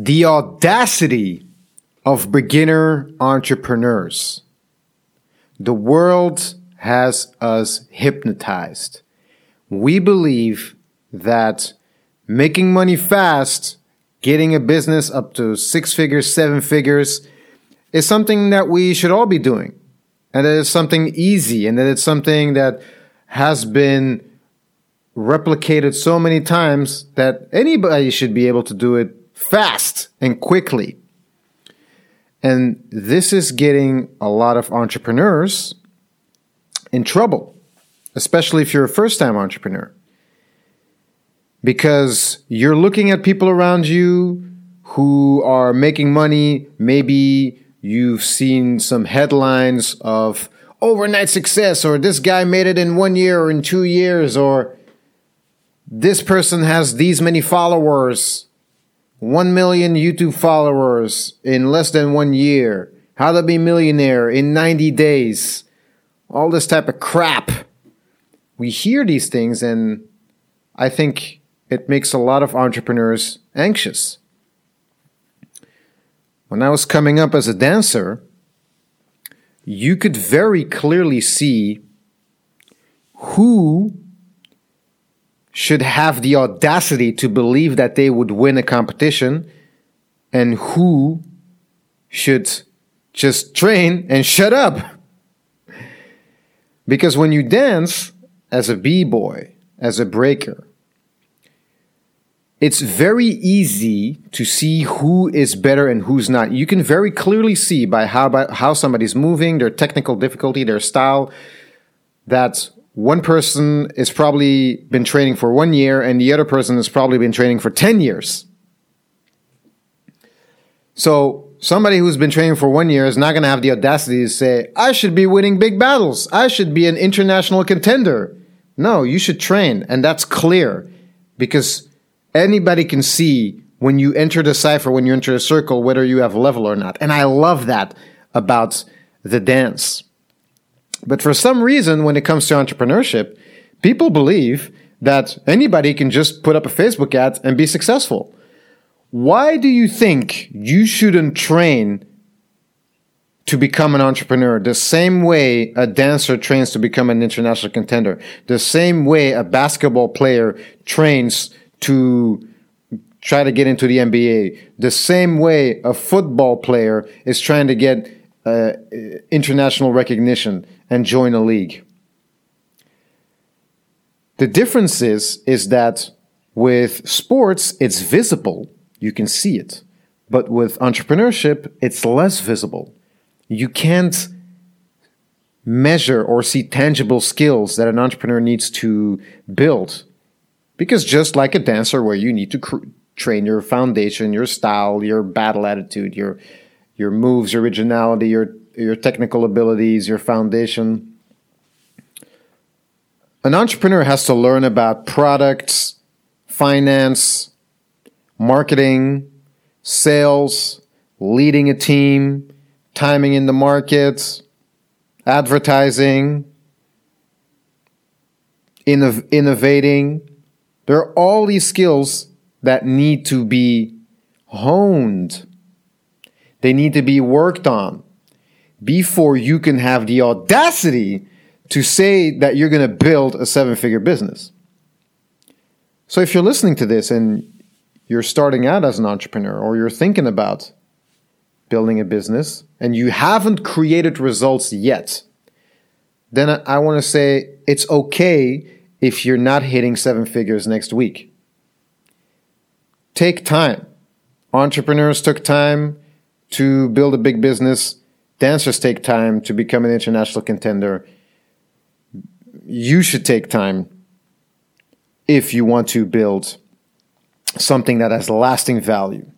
The audacity of beginner entrepreneurs. The world has us hypnotized. We believe that making money fast, getting a business up to six figures, seven figures, is something that we should all be doing. And that it's something easy and that it's something that has been replicated so many times that anybody should be able to do it fast and quickly. And this is getting a lot of entrepreneurs in trouble, especially if you're a first time entrepreneur. Because you're looking at people around you who are making money. Maybe you've seen some headlines of overnight success, or this guy made it in one year or in two years, or this person has these many followers 1 million YouTube followers in less than one year. How to be millionaire in 90 days. All this type of crap. We hear these things and I think it makes a lot of entrepreneurs anxious. When I was coming up as a dancer, you could very clearly see who should have the audacity to believe that they would win a competition and who should just train and shut up. Because when you dance as a b-boy, as a breaker, it's very easy to see who is better and who's not. You can very clearly see by how by how somebody's moving, their technical difficulty, their style, that one person has probably been training for one year and the other person has probably been training for 10 years. So somebody who's been training for one year is not going to have the audacity to say, I should be winning big battles. I should be an international contender. No, you should train. And that's clear because anybody can see when you enter the cipher, when you enter a circle, whether you have level or not. And I love that about the dance. But for some reason, when it comes to entrepreneurship, people believe that anybody can just put up a Facebook ad and be successful. Why do you think you shouldn't train to become an entrepreneur the same way a dancer trains to become an international contender, the same way a basketball player trains to try to get into the NBA, the same way a football player is trying to get uh, international recognition and join a league. The difference is, is that with sports, it's visible. You can see it. But with entrepreneurship, it's less visible. You can't measure or see tangible skills that an entrepreneur needs to build. Because just like a dancer, where you need to cr- train your foundation, your style, your battle attitude, your your moves, your originality, your your technical abilities, your foundation. An entrepreneur has to learn about products, finance, marketing, sales, leading a team, timing in the market, advertising, innov- innovating. There are all these skills that need to be honed. They need to be worked on before you can have the audacity to say that you're going to build a seven figure business. So if you're listening to this and you're starting out as an entrepreneur or you're thinking about building a business and you haven't created results yet, then I want to say it's okay if you're not hitting seven figures next week. Take time. Entrepreneurs took time to build a big business dancers take time to become an international contender. You should take time if you want to build something that has lasting value.